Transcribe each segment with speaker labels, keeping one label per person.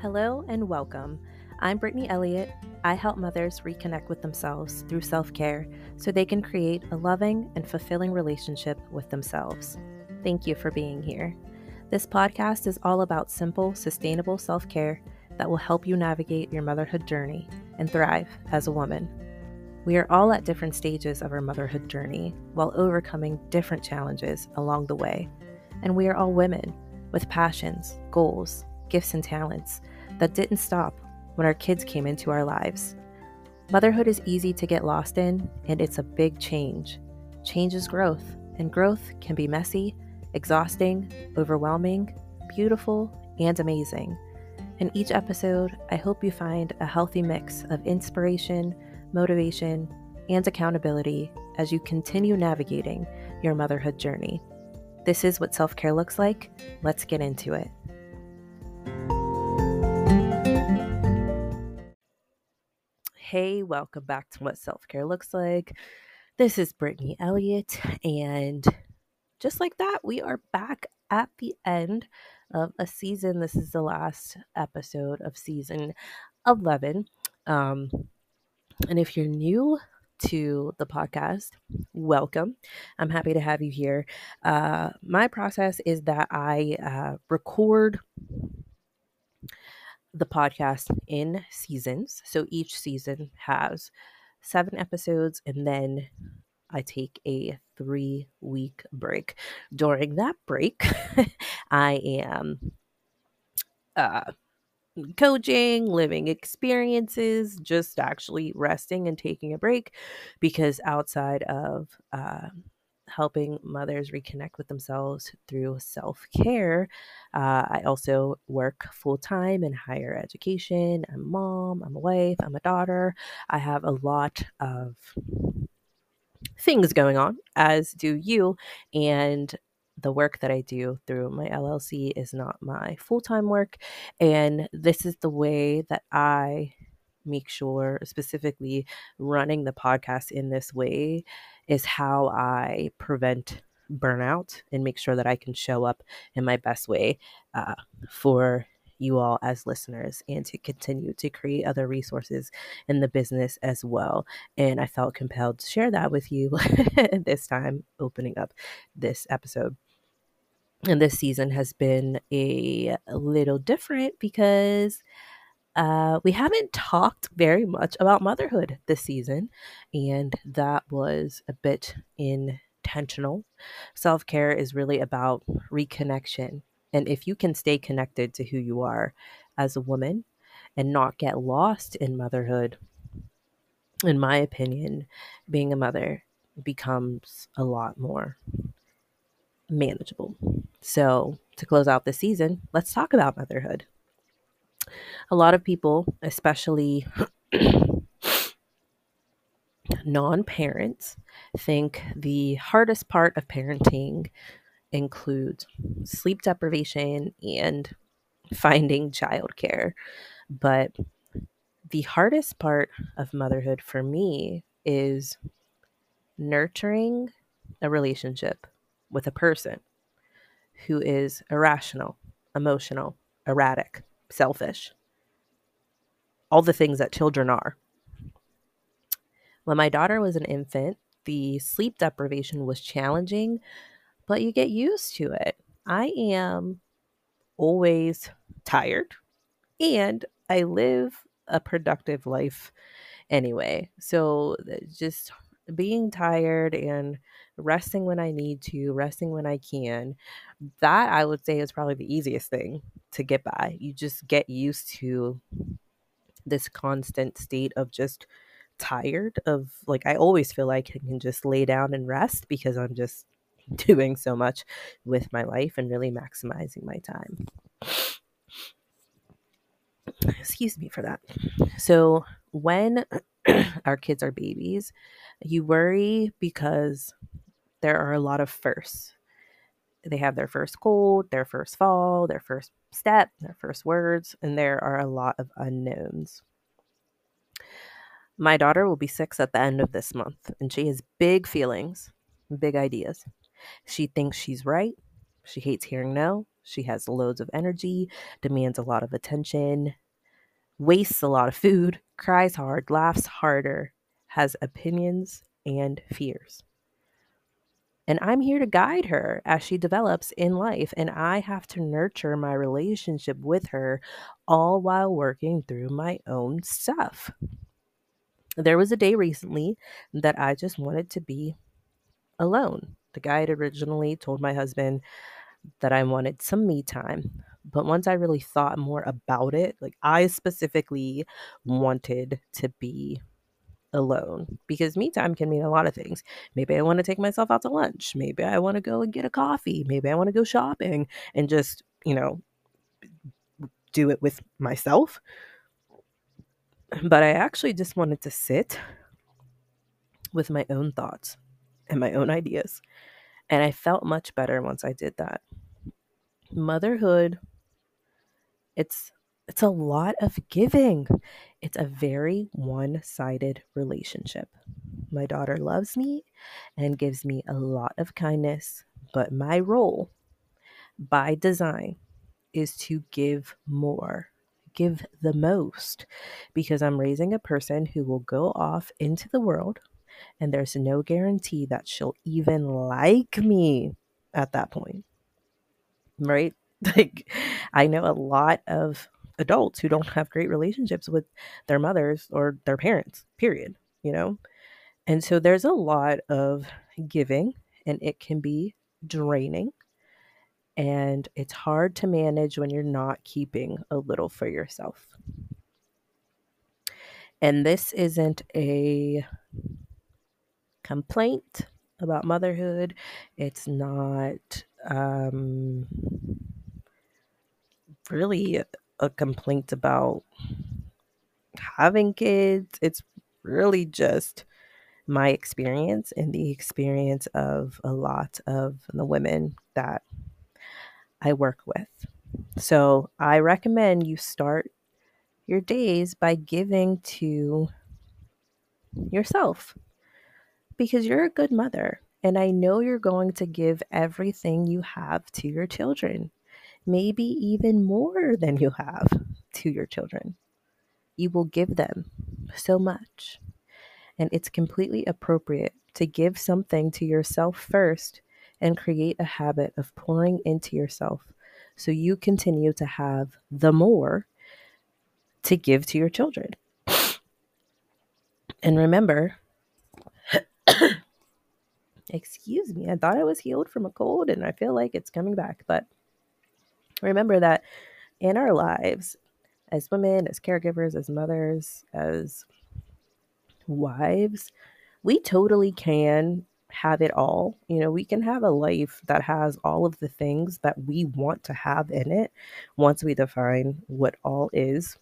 Speaker 1: Hello and welcome. I'm Brittany Elliott. I help mothers reconnect with themselves through self care so they can create a loving and fulfilling relationship with themselves. Thank you for being here. This podcast is all about simple, sustainable self care that will help you navigate your motherhood journey and thrive as a woman. We are all at different stages of our motherhood journey while overcoming different challenges along the way. And we are all women with passions, goals, gifts, and talents that didn't stop when our kids came into our lives. Motherhood is easy to get lost in, and it's a big change. Change is growth, and growth can be messy, exhausting, overwhelming, beautiful, and amazing. In each episode, I hope you find a healthy mix of inspiration, motivation, and accountability as you continue navigating your motherhood journey. This is what self care looks like. Let's get into it. Hey, welcome back to What Self Care Looks Like. This is Brittany Elliott, and just like that, we are back at the end of a season. This is the last episode of season 11. Um, and if you're new to the podcast, welcome. I'm happy to have you here. Uh, my process is that I uh, record the podcast in seasons. So each season has seven episodes, and then I take a three week break. During that break, I am uh, coaching, living experiences, just actually resting and taking a break because outside of uh, helping mothers reconnect with themselves through self care. Uh, I also work full time in higher education. I'm a mom, I'm a wife, I'm a daughter. I have a lot of things going on, as do you. And the work that I do through my LLC is not my full time work. And this is the way that I make sure, specifically running the podcast in this way, is how I prevent burnout and make sure that I can show up in my best way uh, for you all as listeners and to continue to create other resources in the business as well. And I felt compelled to share that with you this time, opening up this episode. And this season has been a, little different because uh, we haven't talked very much about motherhood this season, and that was a bit intentional. Self care is really about reconnection. And if you can stay connected to who you are as a woman and not get lost in motherhood, in my opinion, being a mother becomes a lot more manageable. So, to close out the season, let's talk about motherhood a lot of people, especially non parents, think the hardest part of parenting includes sleep deprivation and finding childcare. But the hardest part of motherhood for me is nurturing a relationship with a person who is irrational, emotional, erratic, selfish, all the things that children are. When my daughter was an infant, the sleep deprivation was challenging, but you get used to it. I am always tired and I live a productive life anyway. So uh, just being tired and resting when I need to, resting when I can, that I would say is probably the easiest thing to get by. You just get used to this constant state of just tired of like I always feel like I can just lay down and rest because I'm just doing so much with my life and really maximizing my time. Excuse me for that. So, when our kids are babies, you worry because there are a lot of firsts. They have their first cold, their first fall, their first step, their first words, and there are a lot of unknowns. My daughter will be six at the end of this month, and she has big feelings, big ideas. She thinks she's right. She hates hearing no. She has loads of energy, demands a lot of attention, wastes a lot of food, cries hard, laughs harder, has opinions and fears. And I'm here to guide her as she develops in life. And I have to nurture my relationship with her all while working through my own stuff. There was a day recently that I just wanted to be alone. The guy had originally told my husband that I wanted some me time. But once I really thought more about it, like I specifically wanted to be alone because me time can mean a lot of things. Maybe I want to take myself out to lunch. Maybe I want to go and get a coffee. Maybe I want to go shopping and just, you know, do it with myself. But I actually just wanted to sit with my own thoughts and my own ideas. And I felt much better once I did that. Motherhood, it's it's a lot of giving. It's a very one sided relationship. My daughter loves me and gives me a lot of kindness, but my role by design is to give more, give the most, because I'm raising a person who will go off into the world and there's no guarantee that she'll even like me at that point. Right? Like, I know a lot of adults who don't have great relationships with their mothers or their parents, period, you know? And so there's a lot of giving, and it can be draining. And it's hard to manage when you're not keeping a little for yourself. And this isn't a complaint about motherhood. It's not um, really a complaint about having kids. It's really just my experience and the experience of a lot of the women that I work with. So I recommend you start your days by giving to yourself because you're a good mother. And I know you're going to give everything you have to your children maybe even more than you have to your children. You will give them so much. And it's completely appropriate to give something to yourself first and create a habit of pouring into yourself so you continue to have the more to give to your children. And remember, excuse me, I thought I was healed from a cold and I feel like it's coming back, but remember that in our lives, as women, as caregivers, as mothers, as wives, we totally can have it all. You know, we can have a life that has all of the things that we want to have in it once we define what all is.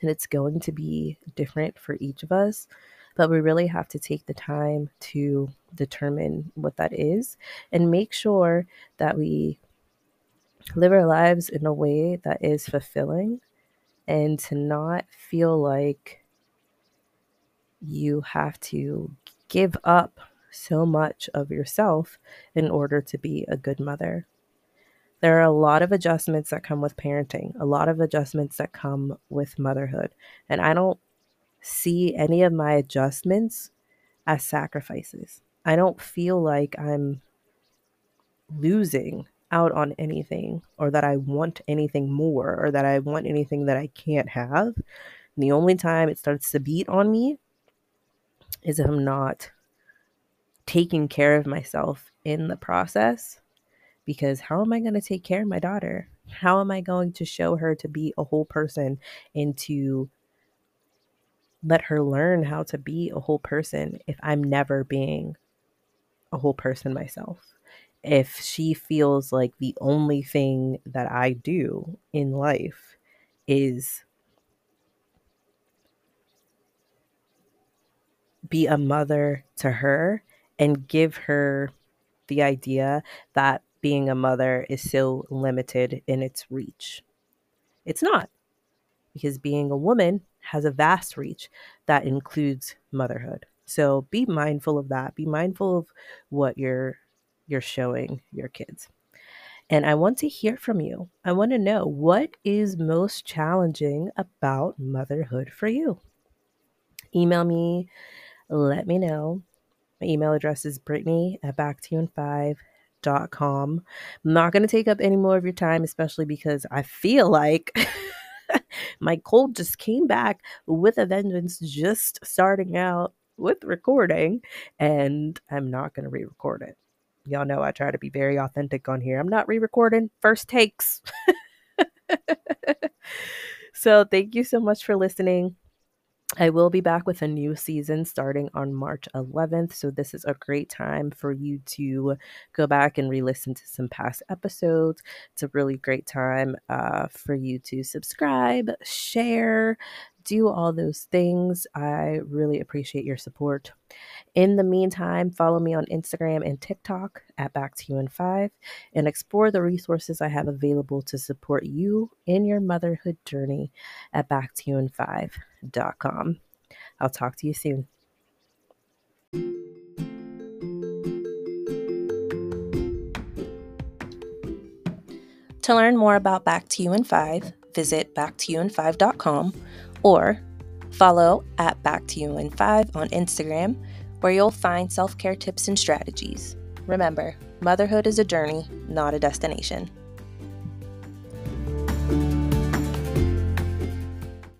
Speaker 1: And it's going to be different for each of us, but we really have to take the time to determine what that is and make sure that we live our lives in a way that is fulfilling and to not feel like you have to give up so much of yourself in order to be a good mother. There are a lot of adjustments that come with parenting, a lot of adjustments that come with motherhood. And I don't see any of my adjustments as sacrifices. I don't feel like I'm losing out on anything or that I want anything more or that I want anything that I can't have. And the only time it starts to beat on me is if I'm not taking care of myself in the process. Because how am I going to take care of my daughter? How am I going to show her to be a whole person and to let her learn how to be a whole person if I'm never being a whole person myself? If she feels like the only thing that I do in life is be a mother to her and give her the idea that being a mother is so limited in its reach. It's not, because being a woman has a vast reach that includes motherhood. So be mindful of that. Be mindful of what you're you're showing your kids. And I want to hear from you. I want to know what is most challenging about motherhood for you. Email me, let me know. My email address is Brittany at back to. I'm not going to take up any more of your time, especially because I feel like my cold just came back with a vengeance, just starting out with recording, and I'm not going to re record it. Y'all know I try to be very authentic on here. I'm not re recording first takes. so, thank you so much for listening. I will be back with a new season starting on March 11th. So, this is a great time for you to go back and re listen to some past episodes. It's a really great time uh, for you to subscribe, share, do all those things. I really appreciate your support. In the meantime, follow me on Instagram and TikTok at Back to You in Five and explore the resources I have available to support you in your motherhood journey at backtoyouin5.com. I'll talk to you soon. To learn more about Back to You in 5, visit backtoyouin5.com or follow at Back to You in 5 on Instagram, where you'll find self care tips and strategies. Remember, motherhood is a journey, not a destination.